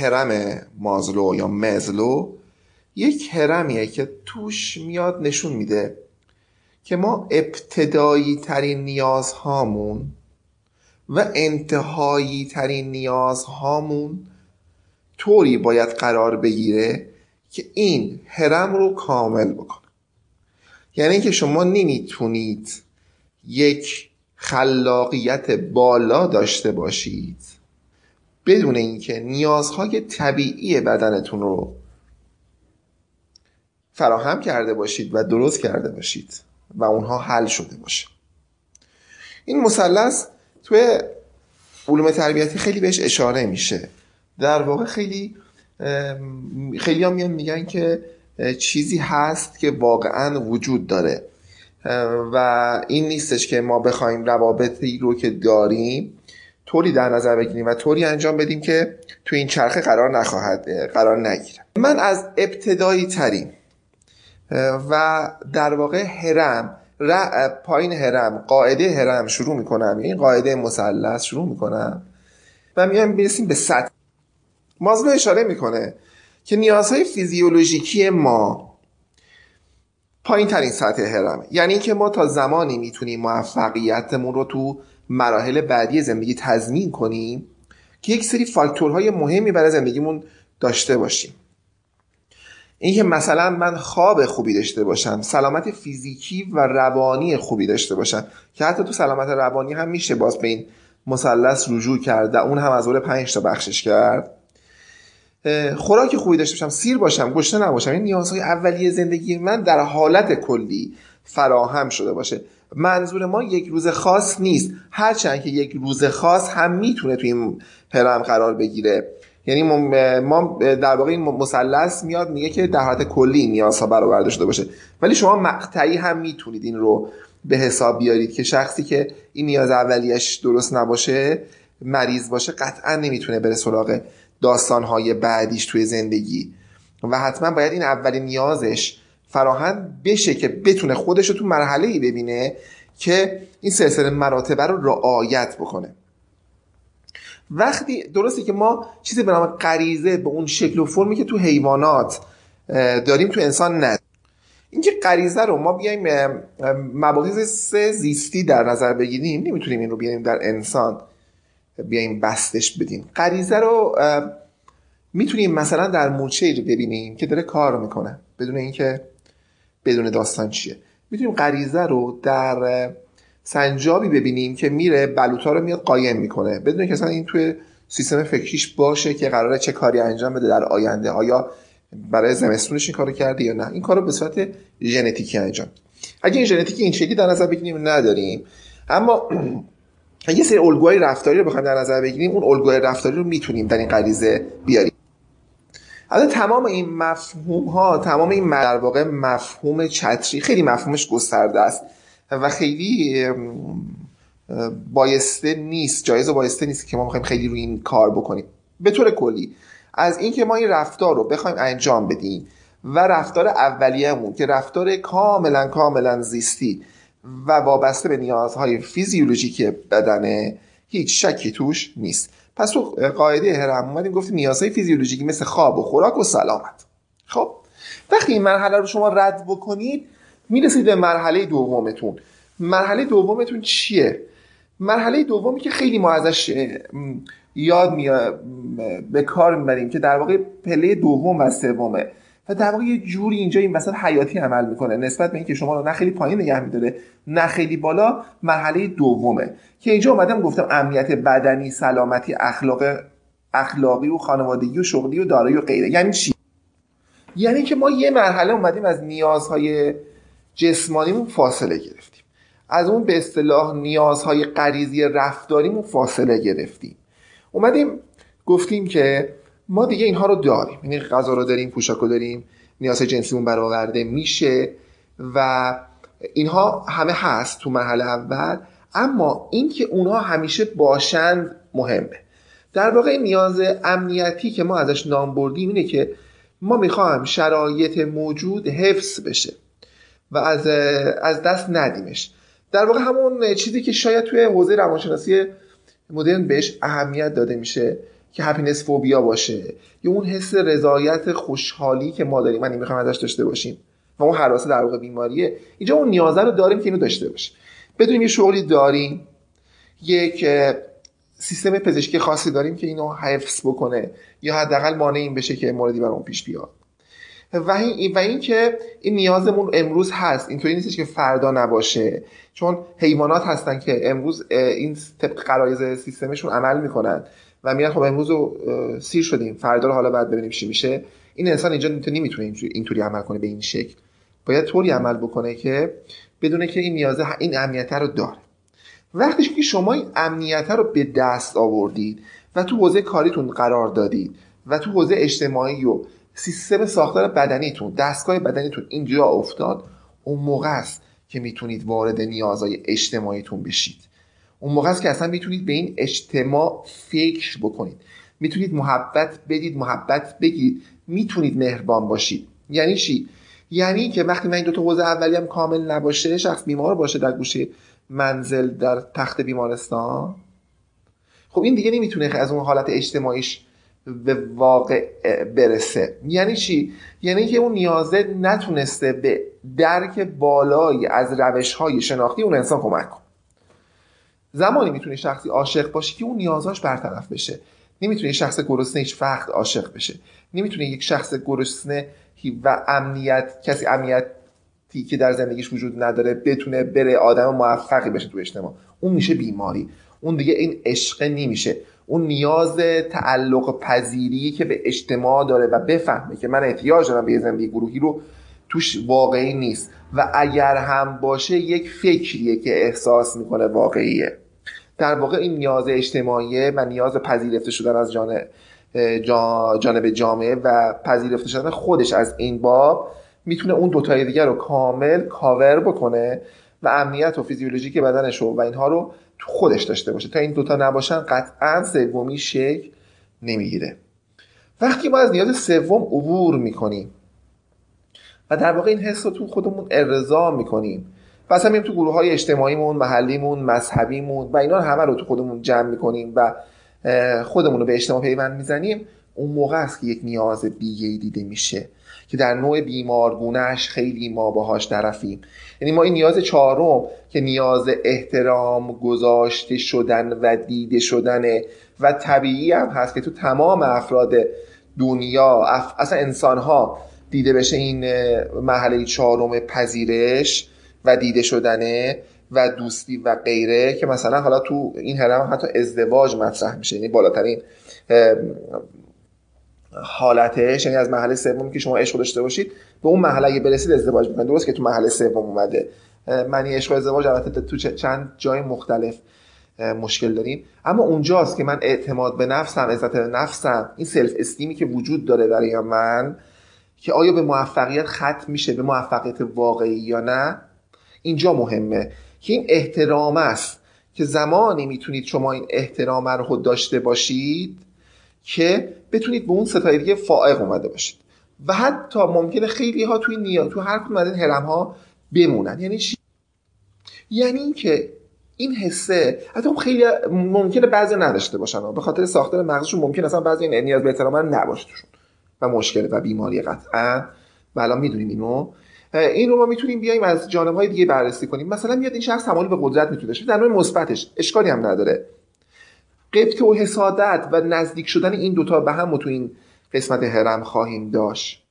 هرم مازلو یا مزلو یک هرمیه که توش میاد نشون میده که ما ابتدایی ترین نیازهامون و انتهایی ترین نیازهامون طوری باید قرار بگیره که این هرم رو کامل بکنه. یعنی که شما نمی‌تونید یک خلاقیت بالا داشته باشید. بدون اینکه نیازهای طبیعی بدنتون رو فراهم کرده باشید و درست کرده باشید و اونها حل شده باشه. این مثلث توی علوم تربیتی خیلی بهش اشاره میشه. در واقع خیلی خیلی هم میگن که چیزی هست که واقعا وجود داره. و این نیستش که ما بخوایم روابطی رو که داریم طوری در نظر بگیریم و طوری انجام بدیم که تو این چرخه قرار نخواهد قرار نگیره من از ابتدایی ترین و در واقع هرم پایین هرم قاعده هرم شروع می‌کنم. این قاعده مثلث شروع می‌کنم و میایم برسیم به سطح. مازلو اشاره می‌کنه که نیازهای فیزیولوژیکی ما پایین ترین سطح هرمه یعنی که ما تا زمانی می‌تونیم موفقیتمون رو تو مراحل بعدی زندگی تضمین کنیم که یک سری فاکتورهای مهمی برای زندگیمون داشته باشیم. اینکه مثلا من خواب خوبی داشته باشم سلامت فیزیکی و روانی خوبی داشته باشم که حتی تو سلامت روانی هم میشه باز به این مثلث رجوع کرد اون هم از اول پنج تا بخشش کرد. خوراک خوبی داشته باشم سیر باشم گشته نباشم این نیازهای اولیه زندگی من در حالت کلی فراهم شده باشه. منظور ما یک روز خاص نیست. هرچند که یک روز خاص هم می‌تونه توی این پرم قرار بگیره. یعنی ما در واقع این مثلث میاد میگه که در حالت کلی نیازها برآورده شده باشه. ولی شما مقطعی هم می‌تونید این رو به حساب بیارید که شخصی که این نیاز اولیش درست نباشه مریض باشه قطعا نمی‌تونه بره سراغ داستانهای بعدیش توی زندگی. و حتما باید این اولین نیازش فراهم بشه که بتونه خودش رو تو مرحله ای ببینه که این سلسله مراتبه رو رعایت بکنه. وقتی درسته که ما چیزی به نام غریزه به اون شکل و فرمی که تو حیوانات داریم تو انسان نداریم اینکه غریزه رو ما بیایم مباحث زیستی در نظر بگیریم نمی‌تونیم این رو بیایم در انسان بیایم بستش بدیم. غریزه رو می‌تونیم مثلا در مورچه رو ببینیم که داره کار می‌کنه بدون اینکه بدون داستان چیه. می‌تونیم غریزه رو در سنجابی ببینیم که میره بلوطا رو میاد قایم می‌کنه. بدون که اصلا این توی سیستم فکریش باشه که قراره چه کاری انجام بده در آینده آیا برای زمستونش این کارو کرده یا نه. این کارو به صورت ژنتیکی انجام اگه این ژنتیکی این شکلی در نظر بگیریم نداریم. اما یه سری الگوهای رفتاری رو بخوایم در نظر بگیریم اون الگوهای رفتاری رو می‌تونیم در این غریزه بیاریم. الان تمام این مفهوم ها تمام این در واقع مفهوم چتری خیلی مفهومش گسترده است و خیلی بایسته نیست جایز و بایسته نیست که ما بخوایم خیلی روی این کار بکنیم. به طور کلی از اینکه ما این رفتار رو بخوایم انجام بدیم و رفتار اولیه‌مون که رفتار کاملا کاملا زیستی و وابسته به نیازهای فیزیولوژیک بدنه هیچ شکی توش نیست. پس تو قاعده هرم اومدیم گفتیم نیازهای فیزیولوژیکی مثل خواب و خوراک و سلامت. خب وقتی این مرحله رو شما رد بکنید می‌رسید به مرحله دومتون. مرحله دومتون چیه؟ مرحله دومی که خیلی ما ازش یاد میاد به کار می‌بریم که در واقع پله دوم و سومه. و در واقع یه جوری اینجا این وسط حیاتی عمل می‌کنه نسبت به اینکه شما رو نه خیلی پایین نگه میداره نه خیلی بالا مرحله دومه. که اینجا اومدم گفتم امنیت بدنی سلامتی اخلاق اخلاقی و خانوادگی و شغلی و دارایی و غیره. یعنی چی؟ یعنی که ما یه مرحله اومدیم از نیازهای جسمانیمون فاصله گرفتیم. از اون به اصطلاح نیازهای غریزی رفتاریمون فاصله گرفتیم. اومدیم گفتیم که ما دیگه اینها رو داریم. یعنی غذا رو داریم پوشاک رو داریم نیاز جنسیمون برآورده میشه و اینها همه هست تو مرحله اول. اما اینکه اونها همیشه باشند مهمه. در واقع نیاز امنیتی که ما ازش نام بردیم اینه که ما می‌خوایم شرایط موجود حفظ بشه و از از دست ندیمش. در واقع همون چیزی که شاید توی حوزه روانشناسی مدرن بهش اهمیت داده میشه که هپینس فوبیا باشه. یا اون حس رضایت خوشحالی که ما داریم من می‌خوام ازش داشته باشیم. و اون حراسه در واقع بیماریه. اینجا اون نیازه رو داریم که اینو داشته باشیم. بدونیم یه شغلی داریم. یک سیستم پزشکی خاصی داریم که اینو حفظ بکنه. یا حداقل مانع این بشه که موردی برام پیش بیاد. و این و این که این نیازمون امروز هست. اینطوری نیستش که فردا نباشه. چون حیوانات هستن که امروز این طبق قرایز سیستمشون عمل می‌کنن. و میگن خب امروز رو سیر شدیم. فردا حالا بعد ببینیم چی میشه. این انسان اینجا نمی‌تونه اینطوری عمل کنه به این شکل. باید طوری عمل بکنه که بدونه که این نیازه این امنیت رو داره. وقتی که شما این امنیت رو به دست آوردید و تو حوزه کاریتون قرار دادید و تو حوزه اجتماعی و سیستم ساختار بدنیتون دستگاه بدنیتون اینجا افتاد اون موقع است که می‌تونید وارد نیازهای اجتماعیتون بشید. اون موقع است که اصلا می‌تونید به این اجتماع فکر بکنید. می‌تونید محبت بدید محبت بگید. می‌تونید مهربان باشید. یعنی چی؟ یعنی که وقتی من این دو تا حوزه اولی هم کامل نباشه شخص بیمار باشه در گوشه منزل در تخت بیمارستان؟ خب این دیگه نمی‌تونه از اون حالت اجتماعیش به واقع برسه. یعنی چی؟ یعنی که اون نیازه نتونسته به درک بالایی از روش های شناختی اون انسان کمک کن زمانی می‌تونه شخصی عاشق باشه که اون نیازاش برطرف بشه. نمی‌تونه یک شخص گرسنه هیچ وقت عاشق بشه. نمی‌تونه یک شخص گرسنه و امنیت کسی امنیتی که در زندگیش وجود نداره بتونه بره آدم موفقی بشه تو اجتماع. اون میشه بیماری. اون دیگه این عشق نمیشه. اون نیاز تعلق پذیری که به اجتماع داره و بفهمه که من احتیاج دارم به زندگی گروهی رو توش واقعی نیست. و اگر هم باشه یک فکریه که احساس می‌کنه واقعیه. در واقع این نیاز اجتماعیه و نیاز پذیرفته شدن از جانب جانب جامعه و پذیرفته شدن خودش از این باب می‌تونه اون دوتای دیگر رو کامل کاور بکنه و امنیت و فیزیولوژیک بدنش و اینها رو تو خودش داشته باشه. تا این دوتا نباشن قطعا سومی شکل نمی‌گیره. وقتی ما از نیاز سوم عبور می‌کنیم و در واقع این حس رو تو خودمون ارضا می‌کنیم. و اصلا میریم تو گروه های اجتماعیمون محلیمون مذهبیمون و اینا همه رو تو خودمون جمع می‌کنیم و خودمون رو به اجتماع پیوند می‌زنیم. اون موقع است که یک نیاز دیگه دیده میشه که در نوع بیمارگونهش خیلی ما باهاش طرفیم یعنی ما این نیاز چهارم که نیاز احترام گذاشته شدن و دیده شدن و طبیعی هم هست که تو تمام افراد دنیا اصلا انسان ها دیده بشه این محله چهارم پذیرش و دیده شدنه و دوستی و غیره که مثلا حالا تو این هرم حتی ازدواج مطرح میشه. یعنی بالاترین حالتش یعنی از محله سوم که شما عشق داشته باشید به اون محله اگه برسید ازدواج می‌کنید. درست که تو محله سوم اومده. معنی عشق و ازدواج البته تو چند جای مختلف مشکل داریم. اما اونجاست که من اعتماد به نفسم عزت نفسم این سلف استیمی که وجود داره برای من که آیا به موفقیت ختم میشه به موفقیت واقعی یا نه؟ اینجا مهمه که این احترام است که زمانی می‌تونید شما این احترام رو داشته باشید که بتونید به اون ستای دیگه فائق اومده باشید. و حتی ممکنه خیلی ها توی نیا تو هر کدوم از این هرم ها بمونن. یعنی چی؟ یعنی اینکه این حسه حتی خیلی ممکنه بعضی نداشته باشن به خاطر ساختار مغزشون ممکن اصلا بعضی این نیاز به احترام نباشه و مشکل و بیماری قطعا. و الان می‌دونیم اینو این رو ما می‌تونیم بیایم از جانب های دیگه بررسی کنیم. مثلا میاد این شخص تمایل به قدرت می‌تونه داشته در نوع مثبتش اشکالی هم نداره. قبط و حسادت و نزدیک شدن این دوتا به هم تو این قسمت هرم خواهیم داشت.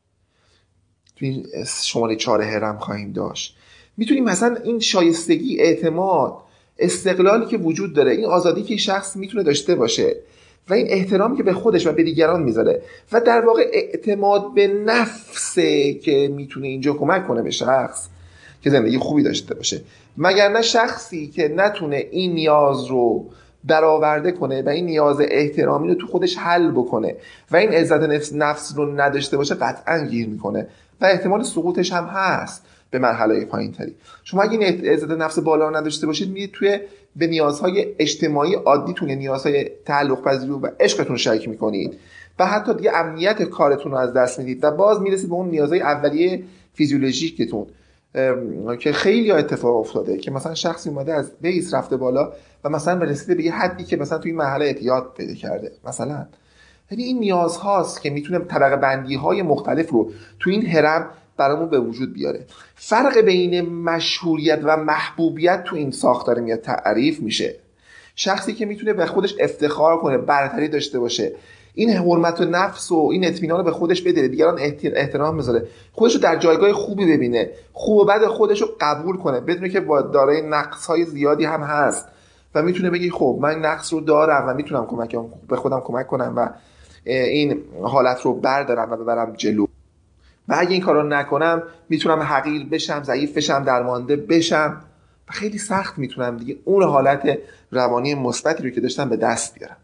تو این شماره چهار هرم خواهیم داشت. می‌تونیم مثلا این شایستگی اعتماد استقلالی که وجود داره این آزادی که شخص می‌تونه داشته باشه و این احترامی که به خودش و به دیگران می‌ذاره. و در واقع اعتماد به نفسه که می‌تونه اینجا کمک کنه به شخص که زندگی خوبی داشته باشه. مگر نه شخصی که نتونه این نیاز رو برآورده کنه و این نیاز احترامی رو تو خودش حل بکنه و این عزت نفس, نفس رو نداشته باشه قطعا گیر می‌کنه. و احتمال سقوطش هم هست. به مرحله پایین تری شما اگه این عزت نفس بالا رو نداشته باشید میرید توی به نیازهای اجتماعی عادیتون نیازهای تعلق پذیری و عشقتون شریک می‌کنید. و حتی دیگه امنیت کارتون رو از دست می‌دید و باز می‌رسید به اون نیازهای اولیه فیزیولوژیکتون. که خیلی اتفاق افتاده که مثلا شخصی اومده از بیس رفته بالا و مثلا رسیده به یه حدی که مثلا توی محله اعتیاد پیدا کرده. مثلا. یعنی این نیاز هاست که می‌تونه طبقه بندی های مختلف رو تو این هرم برامون به وجود بیاره. فرق بین مشهوریت و محبوبیت تو این ساختار میاد تعریف میشه. شخصی که می‌تونه به خودش افتخار کنه برتری داشته باشه این حرمت و نفس و این اطمینان رو به خودش بده دیگران احترام بذاره خودش رو در جایگاه خوبی ببینه خوب و بد خودش رو قبول کنه بدونه که با دارای نقص های زیادی هم هست. و می‌تونه بگی خب من نقص رو دارم و می‌تونم کمک به خودم کمک کنم و این حالت رو بردارم و ببرم جلو. و اگه این کار رو نکنم می‌تونم حقیر بشم ضعیف بشم درمانده بشم. و خیلی سخت می‌تونم دیگه. اون حالت روانی مثبتی رو که داشتم به دست بیارم.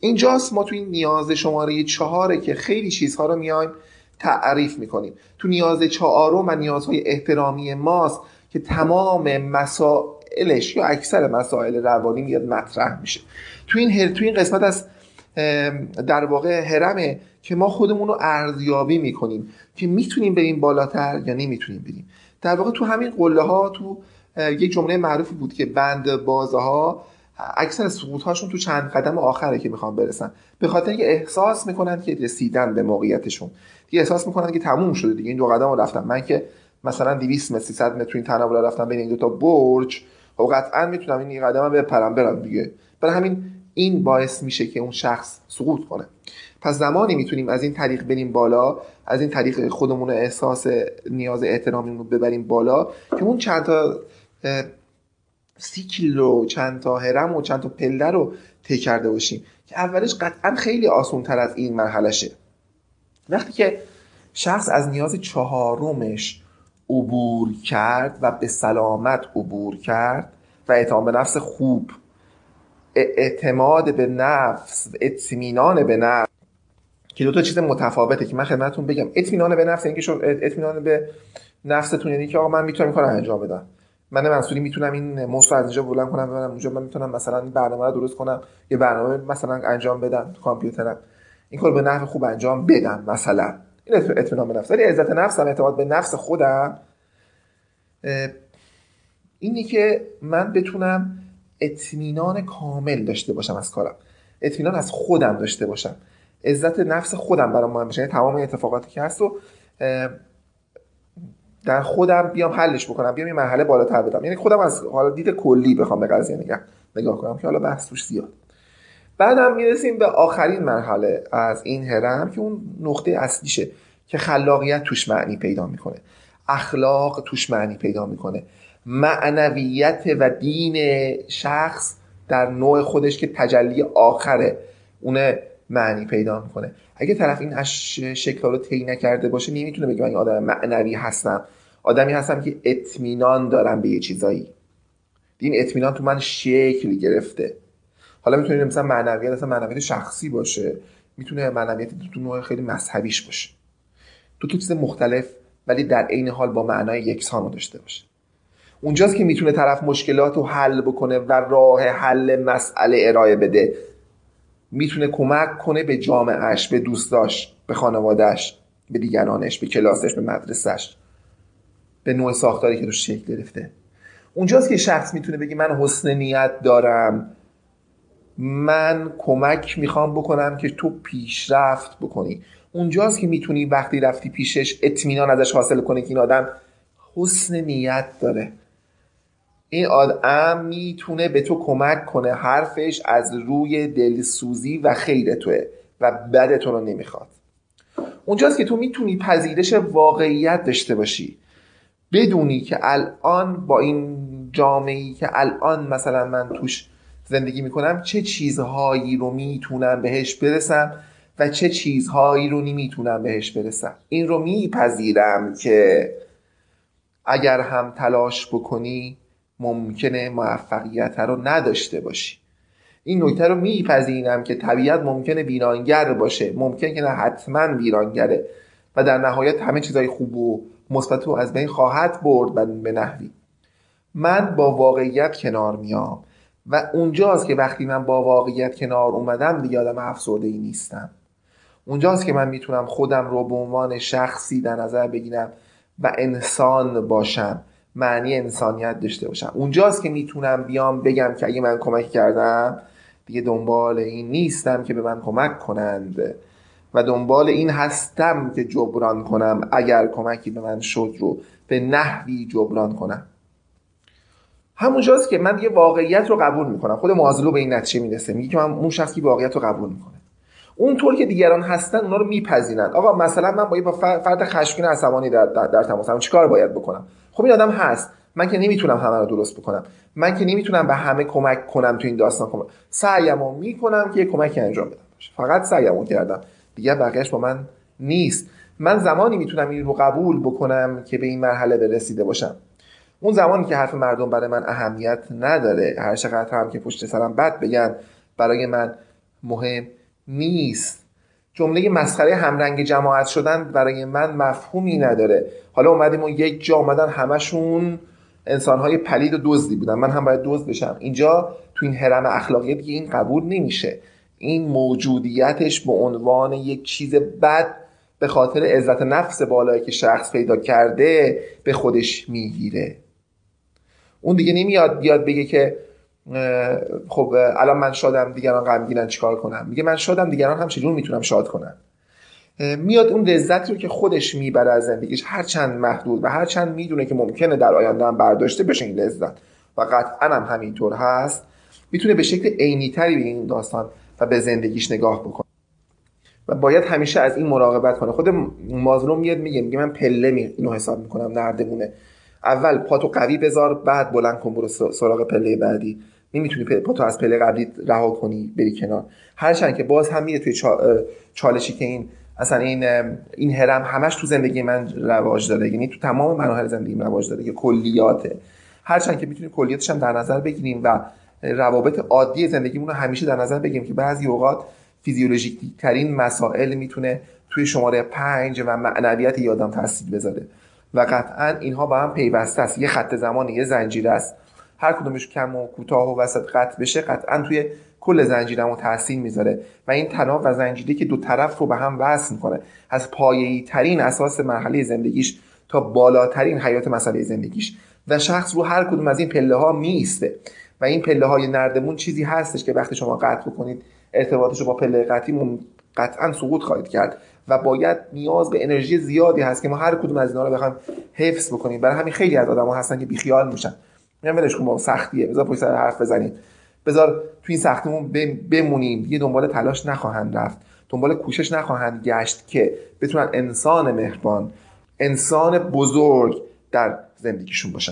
اینجاست ما تو این نیاز شماره چهاره که خیلی چیزها رو میایم تعریف می‌کنیم. تو نیاز چهارم و نیازهای احترامی ماست که تمام مسائلش یا اکثر مسائل روانی میاد مطرح میشه. تو این هر... تو این قسمت از در واقع هرمه که ما خودمون رو ارزیابی می‌کنیم که می‌تونیم بریم بالاتر یا نمی‌تونیم بریم. در واقع تو همین قله ها تو یک جمله معروفی بود که بند بازه ها اکثر سقوط هاشون تو چند قدم آخره که می‌خوان برسن به خاطر اینکه احساس می‌کنن که رسیدن به موقعیتشون. دیگه احساس می‌کنن که تموم شده دیگه. این دو قدم رو رفتم. من که مثلا 200 متر 300 متر این تناول رفتم بین این دو تا برج و خب قطعا می‌تونم این قدم بپرم برم دیگه. برای همین این باعث میشه که اون شخص سقوط کنه. پس زمانی می‌تونیم از این طریق بریم بالا از این طریق خودمون احساس نیاز احترامیمون رو ببریم بالا که اون چند تا سیکل رو چند تا هرم و چند تا پله رو طی کرده باشیم که اولش قطعا خیلی آسون تر از این مرحلشه وقتی که شخص از نیاز چهارمش عبور کرد و به سلامت عبور کرد و اعتماد به نفس خوب اعتماد به نفس اطمینان به نفس. که دو تا چیز متفاوته که من خدمتتون بگم. اطمینان به نفس اینکه اطمینان به نفستون یعنی که آقا من می‌تونم کار انجام بدم. من منصوری می‌تونم این موضوع از اینجا بلند کنم ببرم اونجا من می‌تونم مثلا این برنامه رو درست کنم یه برنامه مثلا انجام بدم تو کامپیوترم. این کار به نحو خوب انجام بدم مثلا. این اطمینان به نفس. ولی عزت نفسم اعتماد به نفس خودم اینی که من بتونم اطمینان کامل داشته باشم از کارم. اطمینان از خودم داشته باشم. عزت نفس خودم برام مهم بشه یعنی تمام اتفاقاتی که هست و در خودم بیام حلش بکنم. بیام یه مرحله بالاتر بدم. یعنی خودم از حالا دید کلی بخوام به قضیه نگاه نگاه کنم که حالا بحث توش زیاد. بعدم می‌رسیم به آخرین مرحله از این هرم که اون نقطه اصلیشه که خلاقیت توش معنی پیدا می‌کنه. اخلاق توش معنی پیدا می‌کنه. معنویت و دین شخص در نوع خودش که تجلی آخره اونه معنی پیدا می‌کنه. اگه طرف این شکل رو طی نکرده باشه نمی‌تونه بگه من آدم معنوی هستم. آدمی هستم که اطمینان دارم به یه چیزایی. این اطمینان تو من شکل گرفته. حالا می‌تونه مثلا معنویت مثلا معنویت شخصی باشه. می‌تونه معنویت تو نوع خیلی مذهبیش باشه. دو تا چیز مختلف ولی در عین حال با معنای یکسان داشته باشه. اونجاست که می‌تونه طرف مشکلات رو حل بکنه و راه حل مسئله ارائه بده. می‌تونه کمک کنه به جامعهش به دوستاش به خانوادهش به دیگرانش به کلاسش به مدرسهش به نوع ساختاری که رو شکل گرفته. اونجاست که شخص می‌تونه بگی من حسن نیت دارم. من کمک می‌خوام بکنم که تو پیشرفت بکنی. اونجاست که می‌تونی وقتی رفتی پیشش اطمینان ازش حاصل کنی که این آدم حسن نیت داره. این آدم می‌تونه به تو کمک کنه. حرفش از روی دلسوزی و خیر توه و بد تو رو نمی‌خواد. اونجاست که تو می‌تونی پذیرش واقعیت داشته باشی. بدونی که الان با این جامعه که الان مثلا من توش زندگی می‌کنم چه چیزهایی رو می‌تونم بهش برسم و چه چیزهایی رو نمی‌تونم بهش برسم. این رو میپذیرم که اگر هم تلاش بکنی ممکنه موفقیت رو نداشته باشی. این نکته رو میپذیرم که طبیعت ممکنه ویرانگر باشه. ممکن که نه حتما ویرانگره. و در نهایت همه چیزای خوب و مثبت رو از بین خواهد برد به نحوی. من با واقعیت کنار میام و اونجاست که وقتی من با واقعیت کنار اومدم دیگه آدم افسرده ای نیستم. اونجاست که من می‌تونم خودم رو به عنوان شخصی در نظر بگیرم و انسان باشم. معنی انسانیت داشته باشم. اونجاست که می‌تونم بیام بگم که اگه من کمک کردم دیگه دنبال این نیستم که به من کمک کنند. و دنبال این هستم که جبران کنم اگر کمکی به من شد رو. به نحوی جبران کنم. همونجاست که من یه واقعیت رو قبول می‌کنم. خود مازلو به این نتیجه می‌رسه. میگه که من اون شخصی واقعیت رو قبول می‌کنه اونطور که دیگران هستن اونا رو میپذیرند آقا مثلا من با با فرد خشمگین عصبانی در در, در تماسم چیکار باید بکنم؟ خب این آدم هست. من که نمی‌تونم همه رو درست بکنم. من که نمی‌تونم به همه کمک کنم تو این داستان. کنم سعیمو می‌کنم که یه کمکی انجام بدم. فقط سعیمو کردم. دیگه بقیهش با من نیست. من زمانی می‌تونم این رو قبول بکنم که به این مرحله برسیده باشم. اون زمانی که حرف مردم برای من اهمیت نداره هر چقدر هم که پشت سرم بد بگن برای من مهم نیست. جمله مسخره همرنگ جماعت شدن برای من مفهومی نداره. حالا اومدیم و یک جا آمدن همشون انسانهای پلید و دزدی بودن. من هم باید دزد بشم. اینجا تو این حرم اخلاقی دیگه این قبول نمیشه. این موجودیتش به عنوان یک چیز بد به خاطر عزت نفس بالایی که شخص پیدا کرده به خودش می‌گیره. اون دیگه نمیاد بیاد بگه که خب الان من شادم دیگران غمگینن چیکار کنم؟ میگه من شادم دیگران هم چجور می‌تونم شاد کنم؟ میاد اون لذتی رو که خودش می‌بره از زندگیش هر چند محدود و هر چند می‌دونه که ممکنه در آینده هم برداشته بشه این لذت و قطعا هم همینطور هست می‌تونه به شکل عینی تری به این داستان و به زندگیش نگاه بکنه. و باید همیشه از این مراقبت کنه. خود مازلو میاد میگه میگه من پله می اینو حساب می‌کنم نردمونه اول پاتو قوی بذار بعد بلند کن برو سراغ پله بعدی. نمی‌تونی پاتو از پله قبلی رها کنی بری کنار. هرچند که باز هم میره توی چالشی که این اصلا این این هرم همش تو زندگی من رواج داره. یعنی تو تمام مراحل زندگی من رواج داره که کلیاته. هرچند که می‌تونیم کلیاتش هم در نظر بگیریم و روابط عادی زندگیمون رو همیشه در نظر بگیریم که بعضی اوقات فیزیولوژیک ترین مسائل می‌تونه توی شماره پنج و معنویت یادم تاثیر بذاره. و قطعا اینها با هم پیوسته است. یه خط زمان یه زنجیره است. هر کدومش کم و کوتاه و وسط قطع بشه قطعا توی کل زنجیرمو تاثیر می‌ذاره. و این تناب و زنجیره که دو طرف رو به هم وصل می‌کنه. از پایه‌ای ترین اساس مرحله زندگیش تا بالاترین حیات مسئله زندگیش. و شخص رو هر کدوم از این پله ها میسته و این پله های نردمون چیزی هستش که وقتی شما قطع بکنید ارتباطش رو با پله قطعی قطعا سقوط خواهید کرد. و باید نیاز به انرژی زیادی هست که ما هر کدوم از اینا رو بخوایم حفظ بکنیم. برای همین خیلی از ها هستن که بیخیال میشن. میگن ولش کن با سختیه. بذار پشت سر حرف بزنیم. بذار تو این سختیمون بمونیم. یه دنبال تلاش نخواهند رفت. دنبال کوشش نخواهند گشت که بتونن انسان مهربان انسان بزرگ در زندگیشون باشن.